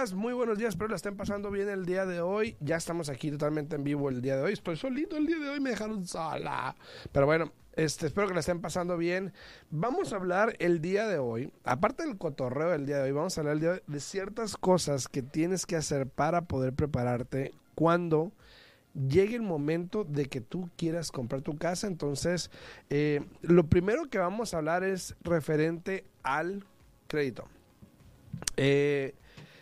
días, muy buenos días, espero la estén pasando bien el día de hoy. Ya estamos aquí totalmente en vivo el día de hoy. Estoy solito el día de hoy, me dejaron sola. Pero bueno, este, espero que la estén pasando bien. Vamos a hablar el día de hoy, aparte del cotorreo del día de hoy, vamos a hablar el día de, hoy de ciertas cosas que tienes que hacer para poder prepararte cuando llegue el momento de que tú quieras comprar tu casa. Entonces, eh, lo primero que vamos a hablar es referente al crédito. Eh,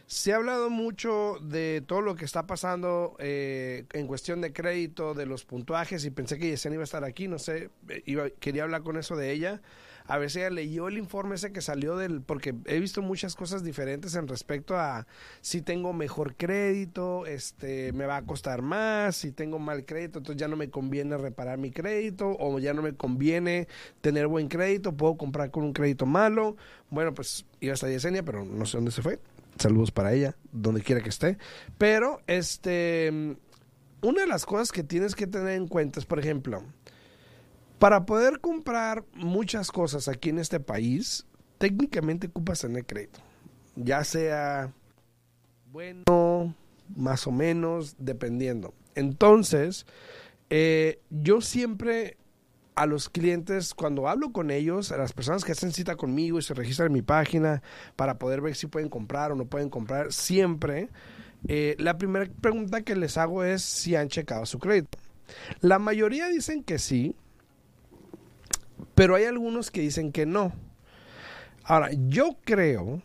se ha hablado mucho de todo lo que está pasando eh, en cuestión de crédito, de los puntuajes, y pensé que Yesenia iba a estar aquí, no sé, iba, quería hablar con eso de ella. A ver si ella leyó el informe ese que salió del, porque he visto muchas cosas diferentes en respecto a si tengo mejor crédito, este, me va a costar más, si tengo mal crédito, entonces ya no me conviene reparar mi crédito, o ya no me conviene tener buen crédito, puedo comprar con un crédito malo. Bueno, pues iba a estar Yesenia, pero no sé dónde se fue. Saludos para ella, donde quiera que esté. Pero, este, una de las cosas que tienes que tener en cuenta es, por ejemplo, para poder comprar muchas cosas aquí en este país, técnicamente ocupas tener crédito. Ya sea bueno, más o menos, dependiendo. Entonces, eh, yo siempre a los clientes, cuando hablo con ellos, a las personas que hacen cita conmigo y se registran en mi página para poder ver si pueden comprar o no pueden comprar, siempre eh, la primera pregunta que les hago es si han checado su crédito. La mayoría dicen que sí, pero hay algunos que dicen que no. Ahora, yo creo,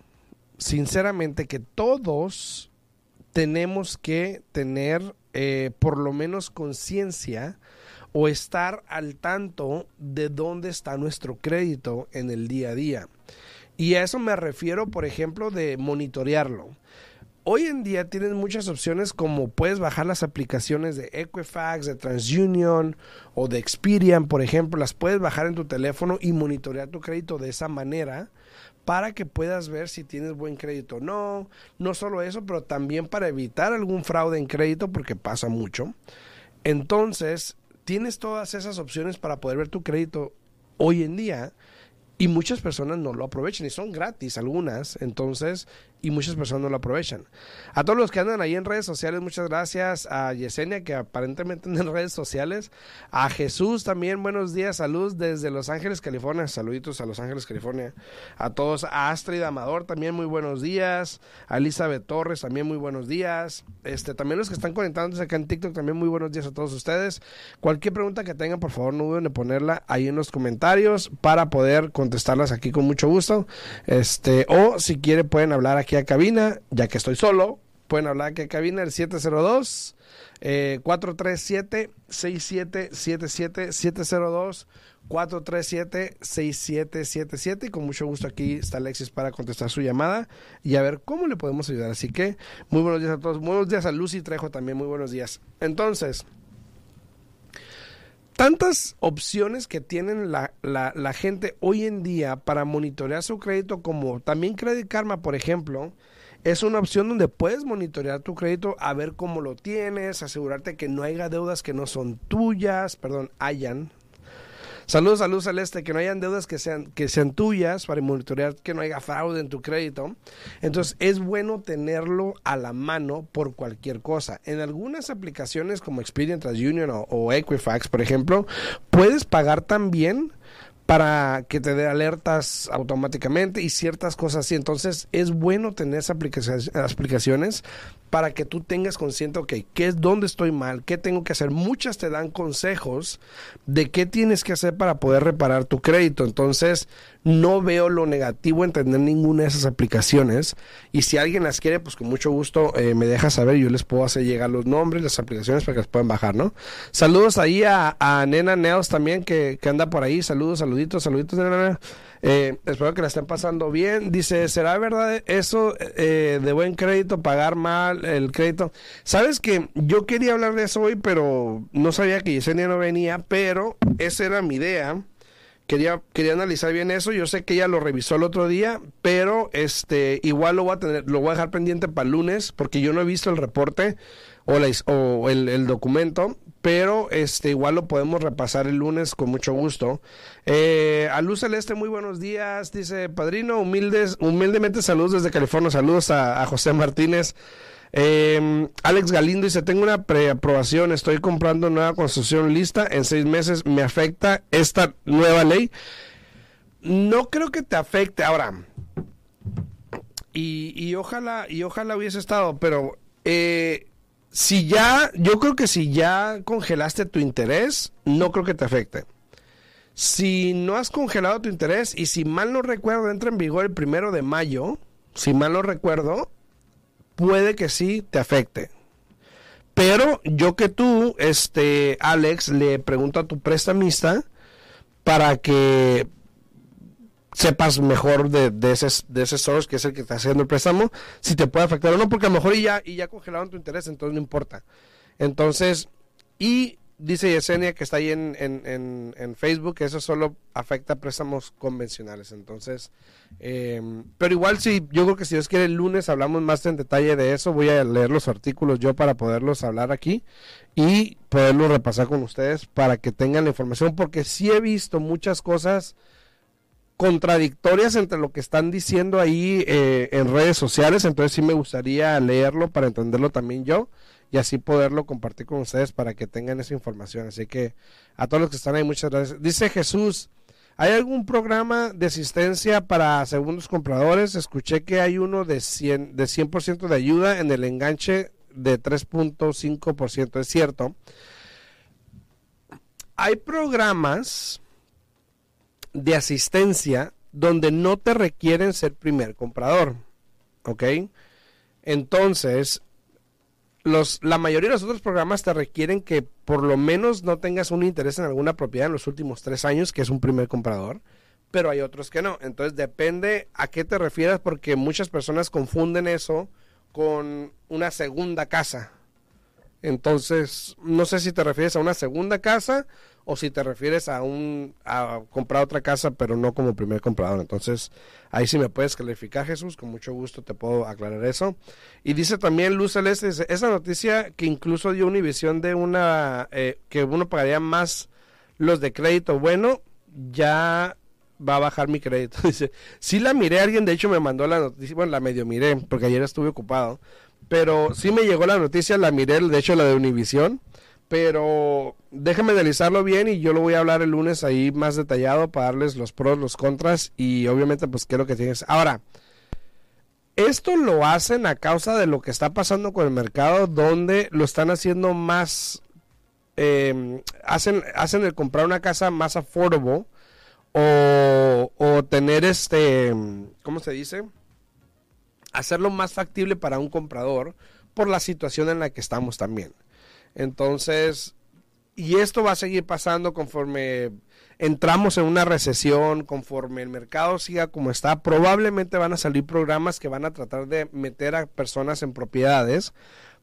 sinceramente, que todos tenemos que tener eh, por lo menos conciencia o estar al tanto de dónde está nuestro crédito en el día a día. Y a eso me refiero, por ejemplo, de monitorearlo. Hoy en día tienes muchas opciones como puedes bajar las aplicaciones de Equifax, de TransUnion o de Experian, por ejemplo, las puedes bajar en tu teléfono y monitorear tu crédito de esa manera para que puedas ver si tienes buen crédito o no. No solo eso, pero también para evitar algún fraude en crédito porque pasa mucho. Entonces, tienes todas esas opciones para poder ver tu crédito hoy en día y muchas personas no lo aprovechan y son gratis algunas, entonces, y muchas personas no lo aprovechan. A todos los que andan ahí en redes sociales, muchas gracias. A Yesenia, que aparentemente en redes sociales. A Jesús también, buenos días, saludos desde Los Ángeles, California. Saluditos a Los Ángeles, California. A todos, a Astrid Amador también, muy buenos días. A Elizabeth Torres también, muy buenos días. Este, también los que están conectándose acá en TikTok, también muy buenos días a todos ustedes. Cualquier pregunta que tengan, por favor, no duden en ponerla ahí en los comentarios para poder contestarlas aquí con mucho gusto. Este, o si quiere pueden hablar aquí a cabina, ya que estoy solo, pueden hablar aquí a cabina el 702 437 6777 702 437 6777 y con mucho gusto aquí está Alexis para contestar su llamada y a ver cómo le podemos ayudar. Así que muy buenos días a todos. Buenos días a Lucy Trejo también, muy buenos días. Entonces, tantas opciones que tienen la, la, la, gente hoy en día para monitorear su crédito, como también Credit Karma, por ejemplo, es una opción donde puedes monitorear tu crédito, a ver cómo lo tienes, asegurarte que no haya deudas que no son tuyas, perdón, hayan, Saludos, saludos Celeste, que no hayan deudas que sean, que sean tuyas para monitorear que no haya fraude en tu crédito. Entonces es bueno tenerlo a la mano por cualquier cosa. En algunas aplicaciones como Experian TransUnion o, o Equifax, por ejemplo, puedes pagar también para que te dé alertas automáticamente y ciertas cosas así. Entonces es bueno tener esas aplicaciones para que tú tengas consciente, ok, ¿qué es dónde estoy mal? ¿Qué tengo que hacer? Muchas te dan consejos de qué tienes que hacer para poder reparar tu crédito. Entonces, no veo lo negativo en tener ninguna de esas aplicaciones. Y si alguien las quiere, pues con mucho gusto eh, me deja saber. Yo les puedo hacer llegar los nombres, las aplicaciones para que las puedan bajar, ¿no? Saludos ahí a, Nena Neos también, que, que, anda por ahí. Saludos, saluditos, saluditos, Nena. Eh, espero que la estén pasando bien. Dice, ¿será verdad eso eh, de buen crédito, pagar mal el crédito? Sabes que yo quería hablar de eso hoy, pero no sabía que Yesenia no venía, pero esa era mi idea. Quería, quería analizar bien eso. Yo sé que ella lo revisó el otro día, pero este igual lo voy a tener, lo voy a dejar pendiente para el lunes, porque yo no he visto el reporte o, la, o el, el documento pero este igual lo podemos repasar el lunes con mucho gusto. Eh, a Luz Celeste, muy buenos días, dice Padrino, humildes, humildemente saludos desde California, saludos a, José Martínez. Em, Alex Galindo dice, tengo una preaprobación, estoy comprando nueva construcción lista, en seis meses me afecta esta nueva ley. No creo que te afecte ahora. Y, y ojalá, y ojalá hubiese estado, pero eh, si ya, yo creo que si ya congelaste tu interés, no creo que te afecte. Si no has congelado tu interés y si mal no recuerdo, entra en vigor el primero de mayo, si mal no recuerdo, puede que sí te afecte. Pero yo que tú, este, Alex, le pregunto a tu prestamista para que sepas mejor de, de, ese, de ese source que es el que está haciendo el préstamo, si te puede afectar o no, porque a lo mejor y ya, y ya congelaron tu interés, entonces no importa. Entonces, y dice Yesenia que está ahí en, en, en, Facebook que eso solo afecta a préstamos convencionales. Entonces, em, pero igual si yo creo que si Dios quiere el lunes hablamos más en detalle de eso, voy a leer los artículos yo para poderlos hablar aquí y poderlos repasar con ustedes para que tengan la información, porque sí he visto muchas cosas contradictorias entre lo que están diciendo ahí eh, en redes sociales, entonces sí me gustaría leerlo para entenderlo también yo y así poderlo compartir con ustedes para que tengan esa información. Así que a todos los que están ahí, muchas gracias. Dice Jesús, ¿hay algún programa de asistencia para segundos compradores? Escuché que hay uno de 100%, de, 100 de ayuda en el enganche de 3.5%, es cierto. Hay programas de asistencia donde no te requieren ser primer comprador. ¿Ok? Entonces, los, la mayoría de los otros programas te requieren que por lo menos no tengas un interés en alguna propiedad en los últimos tres años, que es un primer comprador, pero hay otros que no. Entonces depende a qué te refieras, porque muchas personas confunden eso con una segunda casa. Entonces, no sé si te refieres a una segunda casa o si te refieres a un a comprar otra casa pero no como primer comprador. Entonces, ahí sí me puedes clarificar, Jesús, con mucho gusto te puedo aclarar eso. Y dice también Luz Celeste, esa noticia que incluso dio Univision de una eh, que uno pagaría más los de crédito bueno, ya va a bajar mi crédito. Dice, sí la miré, alguien de hecho me mandó la noticia, bueno, la medio miré, porque ayer estuve ocupado, pero sí me llegó la noticia, la miré, de hecho la de Univision pero déjame analizarlo bien y yo lo voy a hablar el lunes ahí más detallado para darles los pros, los contras y obviamente pues qué es lo que tienes. Ahora, esto lo hacen a causa de lo que está pasando con el mercado donde lo están haciendo más, em, hacen, hacen el comprar una casa más affordable o, o tener este, ¿cómo se dice? Hacerlo más factible para un comprador por la situación en la que estamos también. Entonces, y esto va a seguir pasando conforme entramos en una recesión, conforme el mercado siga como está, probablemente van a salir programas que van a tratar de meter a personas en propiedades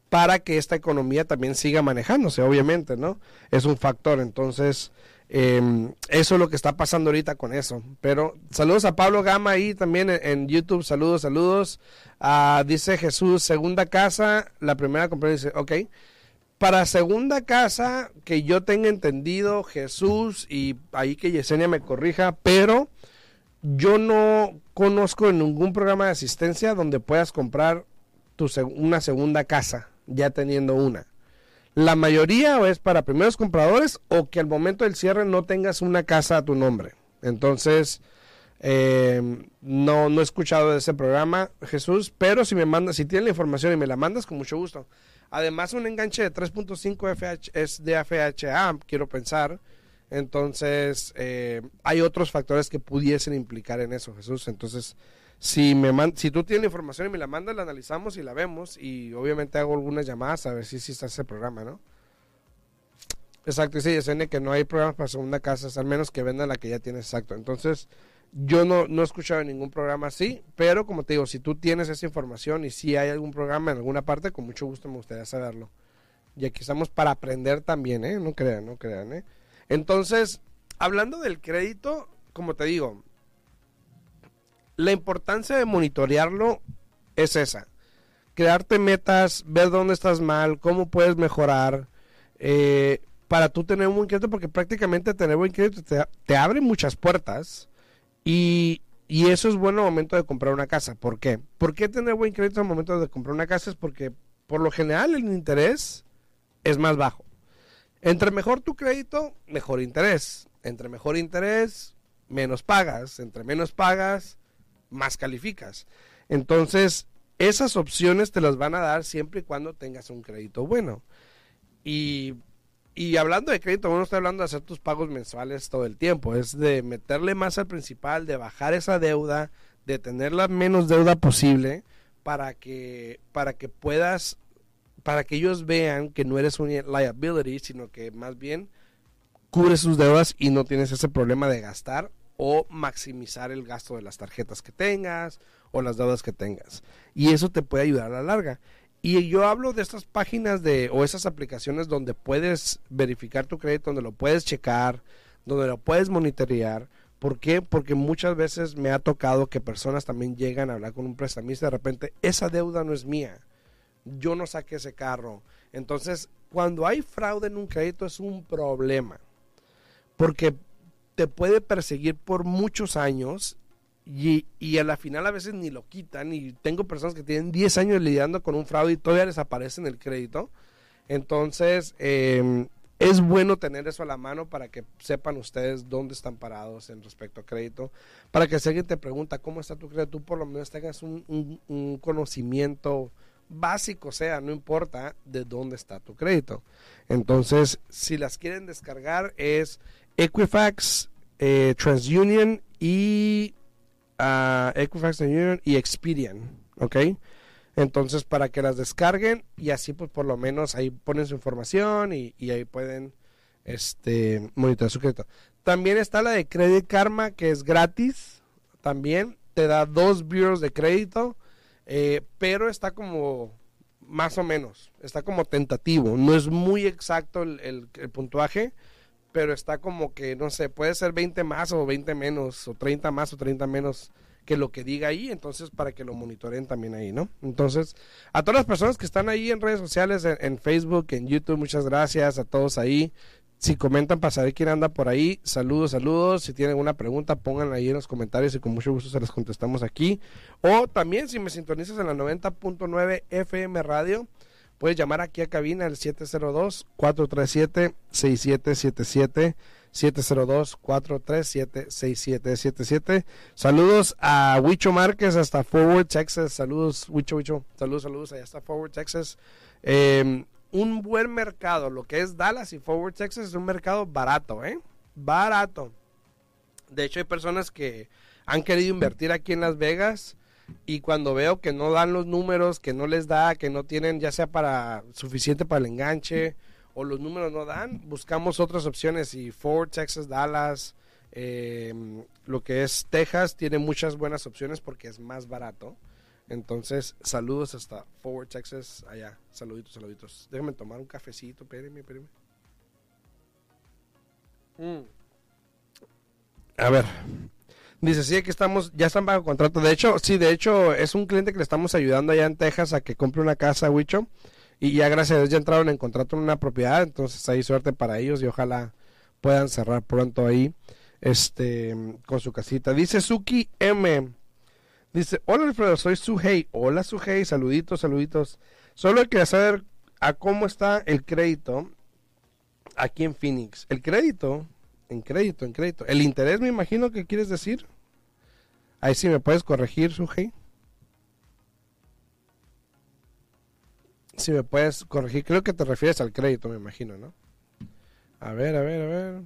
para que esta economía también siga manejándose, obviamente, ¿no? Es un factor, entonces, em, eso es lo que está pasando ahorita con eso. Pero saludos a Pablo Gama ahí también en, YouTube, saludos, saludos. Ah, dice Jesús, segunda casa, la primera compré, dice, ok para segunda casa, que yo tenga entendido, Jesús, y ahí que Yesenia me corrija, pero yo no conozco en ningún programa de asistencia donde puedas comprar tu una segunda casa, ya teniendo una. La mayoría es para primeros compradores o que al momento del cierre no tengas una casa a tu nombre. Entonces, eh, no, no he escuchado de ese programa, Jesús, pero si me mandas, si tienes la información y me la mandas, con mucho gusto. Además, un enganche de 3.5 FH es de FHA, quiero pensar. Entonces, eh, hay otros factores que pudiesen implicar en eso, Jesús. Entonces, si, me si tú tienes información y me la mandas, la analizamos y la vemos. Y obviamente hago algunas llamadas a ver si, si está ese programa, ¿no? Exacto, dice Yesenia que no hay programas para segunda casa, al menos que vendan la que ya tienes, exacto. Entonces, yo no, no he escuchado ningún programa así, pero como te digo, si tú tienes esa información y si hay algún programa en alguna parte, con mucho gusto me gustaría saberlo. Y aquí estamos para aprender también, ¿eh? No crean, no crean, ¿eh? Entonces, hablando del crédito, como te digo, la importancia de monitorearlo es esa. Crearte metas, ver dónde estás mal, cómo puedes mejorar. Eh, para tú tener un buen crédito, porque prácticamente tener buen crédito te, te abre muchas puertas y, y eso es bueno al momento de comprar una casa. ¿Por qué? ¿Por qué tener buen crédito al momento de comprar una casa? Es porque por lo general el interés es más bajo. Entre mejor tu crédito, mejor interés. Entre mejor interés, menos pagas. Entre menos pagas, más calificas. Entonces, esas opciones te las van a dar siempre y cuando tengas un crédito bueno. Y, y hablando de crédito, no estoy hablando de hacer tus pagos mensuales todo el tiempo. Es de meterle más al principal, de bajar esa deuda, de tener la menos deuda posible para que, para que puedas, para que ellos vean que no eres un liability, sino que más bien cubres sus deudas y no tienes ese problema de gastar o maximizar el gasto de las tarjetas que tengas o las deudas que tengas. Y eso te puede ayudar a la larga. Y yo hablo de estas páginas de o esas aplicaciones donde puedes verificar tu crédito, donde lo puedes checar, donde lo puedes monitorear. ¿Por qué? Porque muchas veces me ha tocado que personas también llegan a hablar con un prestamista de repente esa deuda no es mía. Yo no saqué ese carro. Entonces, cuando hay fraude en un crédito es un problema. Porque te puede perseguir por muchos años y, y, a la final a veces ni lo quitan. Y tengo personas que tienen 10 años lidiando con un fraude y todavía les aparece en el crédito. Entonces, eh, es bueno tener eso a la mano para que sepan ustedes dónde están parados en respecto a crédito. Para que si alguien te pregunta cómo está tu crédito, tú por lo menos tengas un, un, un conocimiento básico, sea, no importa de dónde está tu crédito. Entonces, si las quieren descargar, es Equifax, eh, TransUnion y Equifax TransUnion y Experian, ¿ok? Entonces para que las descarguen y así pues por lo menos ahí ponen su información y, y ahí pueden este monitorear su crédito. También está la de Credit Karma que es gratis, también te da dos bureaus de crédito, eh, pero está como más o menos, está como tentativo, no es muy exacto el, el, el puntuaje pero está como que, no sé, puede ser 20 más o 20 menos, o 30 más o 30 menos que lo que diga ahí, entonces para que lo monitoren también ahí, ¿no? Entonces, a todas las personas que están ahí en redes sociales, en, en Facebook, en YouTube, muchas gracias a todos ahí. Si comentan para saber quién anda por ahí, saludos, saludos. Si tienen alguna pregunta, pónganla ahí en los comentarios y con mucho gusto se las contestamos aquí. O también si me sintonizas en la 90.9 FM Radio, Puedes llamar aquí a cabina al 702-437-6777. 702-437-6777. Saludos a Huicho Márquez hasta Forward, Texas. Saludos, Huicho, Huicho. Saludos, saludos allá hasta Forward, Texas. Eh, un buen mercado, lo que es Dallas y Forward, Texas, es un mercado barato, ¿eh? Barato. De hecho, hay personas que han querido invertir aquí en Las Vegas y cuando veo que no dan los números, que no les da, que no tienen ya sea para suficiente para el enganche o los números no dan, buscamos otras opciones y Ford, Texas, Dallas, eh, lo que es Texas tiene muchas buenas opciones porque es más barato. Entonces, saludos hasta Forward, Texas, allá. Saluditos, saluditos. Déjenme tomar un cafecito, espérenme, espérenme. Mm. A ver, Dice, sí, que estamos, ya están bajo contrato. De hecho, sí, de hecho, es un cliente que le estamos ayudando allá en Texas a que compre una casa, Wicho. Y ya gracias a Dios ya entraron en contrato en una propiedad. Entonces ahí suerte para ellos y ojalá puedan cerrar pronto ahí este con su casita. Dice Suki M. Dice, hola Alfredo, soy Suhei. Hola Suhei, saluditos, saluditos. Solo quería saber a cómo está el crédito aquí en Phoenix. El crédito en crédito, en crédito. El interés me imagino que quieres decir. Ahí sí me puedes corregir, Sujei. Si me puedes corregir, creo que te refieres al crédito, me imagino, ¿no? A ver, a ver, a ver.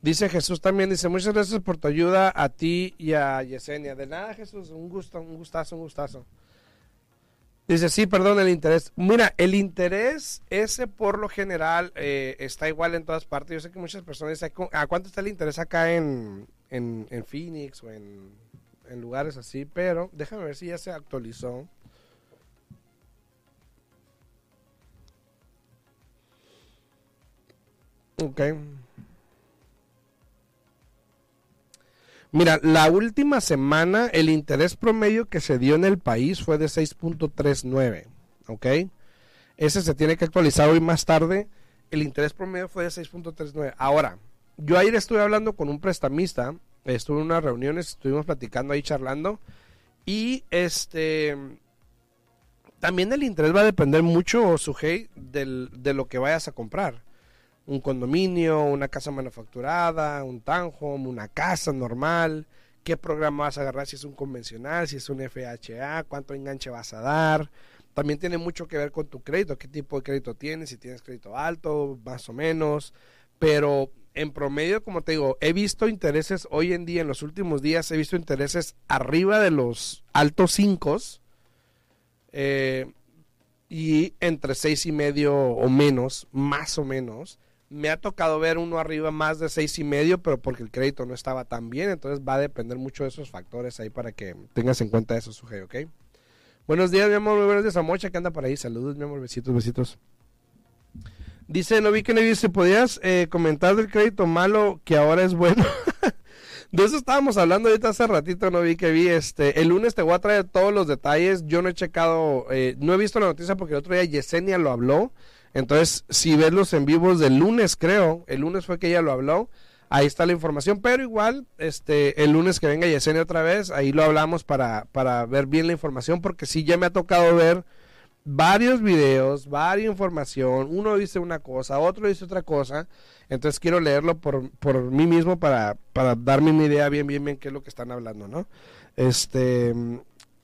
Dice Jesús también, dice, muchas gracias por tu ayuda a ti y a Yesenia. De nada, Jesús, un gusto, un gustazo, un gustazo. Dice, sí, perdón, el interés. Mira, el interés ese por lo general eh, está igual en todas partes. Yo sé que muchas personas dicen, ¿a cuánto está el interés acá en, en, en Phoenix o en, en, lugares así? Pero déjame ver si ya se actualizó. Ok. Mira, la última semana el interés promedio que se dio en el país fue de 6.39, ¿ok? Ese se tiene que actualizar hoy más tarde. el interés promedio fue de 6.39. Ahora, yo ayer estuve hablando con un prestamista, estuve en unas reuniones, estuvimos platicando ahí charlando y este también el interés va a depender mucho, Sujei, del, de lo que vayas a comprar. Un condominio, una casa manufacturada, un townhome, una casa normal, qué programa vas a agarrar, si es un convencional, si es un FHA, cuánto enganche vas a dar. También tiene mucho que ver con tu crédito, qué tipo de crédito tienes, si tienes crédito alto, más o menos. Pero en promedio, como te digo, he visto intereses hoy en día, en los últimos días, he visto intereses arriba de los altos 5 eh, y entre seis y medio o menos, más o menos. Me ha tocado ver uno arriba más de seis y medio, pero porque el crédito no estaba tan bien, entonces va a depender mucho de esos factores ahí para que tengas en cuenta eso, Suje, ¿ok? Buenos días, mi amor, muy buenos días a Mocha que anda por ahí. Saludos, mi amor, besitos, besitos. Dice, no vi que no dice, ¿podías eh, comentar del crédito malo que ahora es bueno? De eso estábamos hablando ahorita hace ratito, no vi que vi. Este, el lunes te voy a traer todos los detalles. Yo no he checado, eh, no he visto la noticia porque el otro día Yesenia lo habló. Entonces, si ves los en vivos del lunes, creo, el lunes fue que ella lo habló. Ahí está la información, pero igual, este, el lunes que venga Yesenia otra vez, ahí lo hablamos para, para ver bien la información, porque sí ya me ha tocado ver varios videos, varias información. Uno dice una cosa, otro dice otra cosa. Entonces quiero leerlo por, por mí mismo para, para darme una idea bien, bien, bien qué es lo que están hablando, ¿no? Este,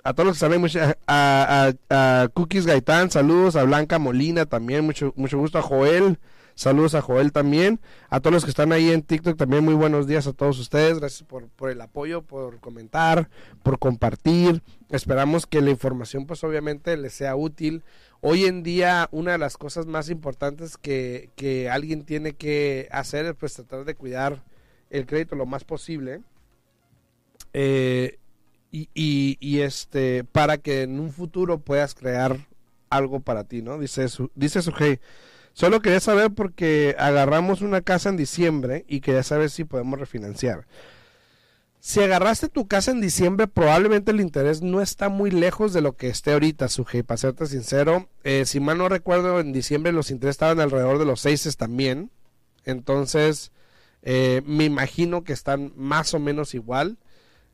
a todos los que saben, a, a, Cookies Gaitán, saludos, a Blanca Molina también, mucho, mucho gusto, a Joel, saludos a Joel también, a todos los que están ahí en TikTok también, muy buenos días a todos ustedes, gracias por, por el apoyo, por comentar, por compartir, esperamos que la información pues obviamente les sea útil, Hoy en día una de las cosas más importantes que, que alguien tiene que hacer es pues tratar de cuidar el crédito lo más posible. Eh, y, este para que en un futuro puedas crear algo para ti, ¿no? Dice su, dice solo quería saber porque agarramos una casa en diciembre y quería saber si podemos refinanciar. Si agarraste tu casa en diciembre, probablemente el interés no está muy lejos de lo que esté ahorita, Suje. Para serte sincero, eh, si mal no recuerdo, en diciembre los intereses estaban alrededor de los 6 también. Entonces, eh, me imagino que están más o menos igual.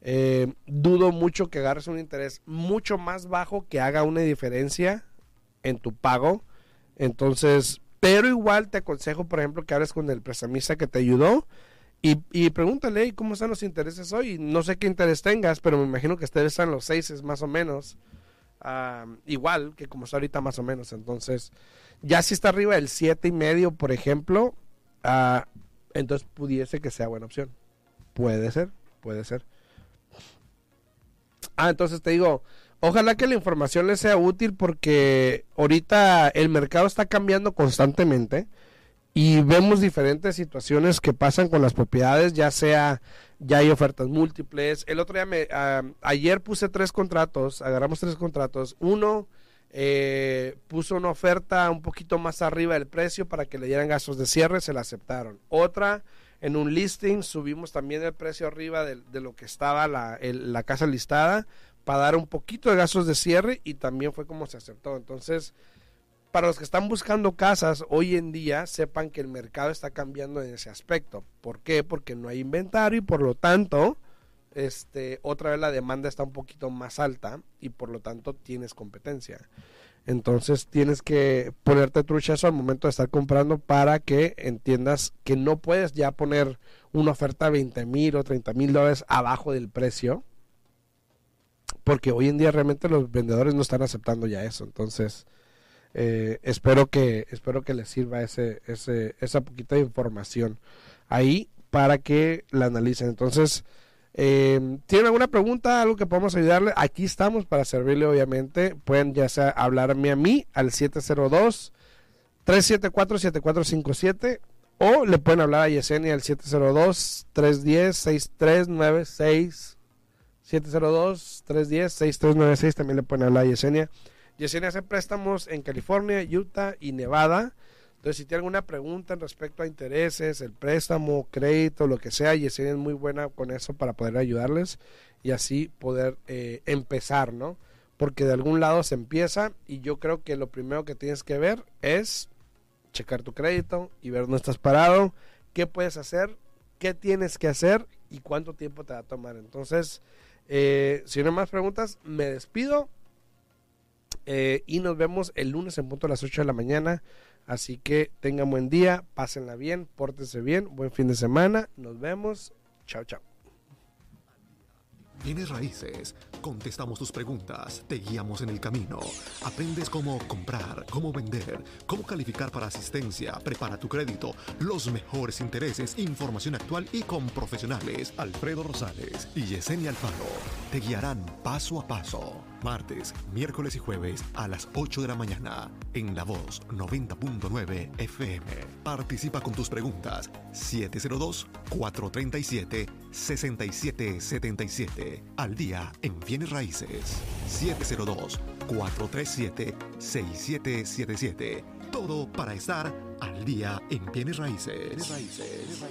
Eh, dudo mucho que agarres un interés mucho más bajo que haga una diferencia en tu pago. Entonces, pero igual te aconsejo, por ejemplo, que hables con el prestamista que te ayudó y, y pregúntale cómo están los intereses hoy. No sé qué interés tengas, pero me imagino que ustedes están los seis más o menos. igual que como está ahorita más o menos. Entonces, ya si está arriba del siete y medio, por ejemplo, uh, entonces pudiese que sea buena opción. Puede ser, puede ser. Ah, entonces te digo, ojalá que la información les sea útil porque ahorita el mercado está cambiando constantemente y vemos diferentes situaciones que pasan con las propiedades, ya sea ya hay ofertas múltiples. El otro día me ayer puse tres contratos, agarramos tres contratos. Uno eh, puso una oferta un poquito más arriba del precio para que le dieran gastos de cierre, se la aceptaron. Otra en un listing subimos también el precio arriba de, lo que estaba la, la casa listada para dar un poquito de gastos de cierre y también fue como se aceptó. Entonces, para los que están buscando casas hoy en día, sepan que el mercado está cambiando en ese aspecto. ¿Por qué? Porque no hay inventario y por lo tanto, este, otra vez la demanda está un poquito más alta y por lo tanto tienes competencia. Entonces tienes que ponerte truchazo al momento de estar comprando para que entiendas que no puedes ya poner una oferta de 20 mil o 30 mil dólares abajo del precio. Porque hoy en día realmente los vendedores no están aceptando ya eso. Entonces, eh, espero que espero que les sirva ese, ese, esa poquita información ahí para que la analicen. Entonces, eh, ¿tienen alguna pregunta, algo que podamos ayudarle? Aquí estamos para servirle, obviamente. Pueden ya sea hablarme a mí al 702 374 7457 o le pueden hablar a Yesenia al 702 310 6396 702 310 6396 también le pueden hablar a Yesenia Yesenia hace préstamos en California, Utah y Nevada. Entonces, si tiene alguna pregunta en respecto a intereses, el préstamo, crédito, lo que sea, Yesenia es muy buena con eso para poder ayudarles y así poder eh, empezar, ¿no? Porque de algún lado se empieza y yo creo que lo primero que tienes que ver es checar tu crédito y ver dónde estás parado, qué puedes hacer, qué tienes que hacer y cuánto tiempo te va a tomar. Entonces, eh, si no hay más preguntas, me despido eh, y nos vemos el lunes en punto a las 8 de la mañana. Así que tengan buen día, pásenla bien, pórtense bien, buen fin de semana. Nos vemos. Chao, chao. Raíces. Contestamos tus preguntas, te guiamos en el camino. Aprendes cómo comprar, cómo vender, cómo calificar para asistencia, prepara tu crédito, los mejores intereses, información actual y con profesionales. Alfredo Rosales y Yesenia Alfaro te guiarán paso a paso. Martes, miércoles y jueves a las 8 de la mañana en La Voz 90.9 FM. Participa con tus preguntas 702-437-6777 al día en Bienes Raíces. 702-437-6777. Todo para estar al día en Bienes Raíces. Bienes raíces.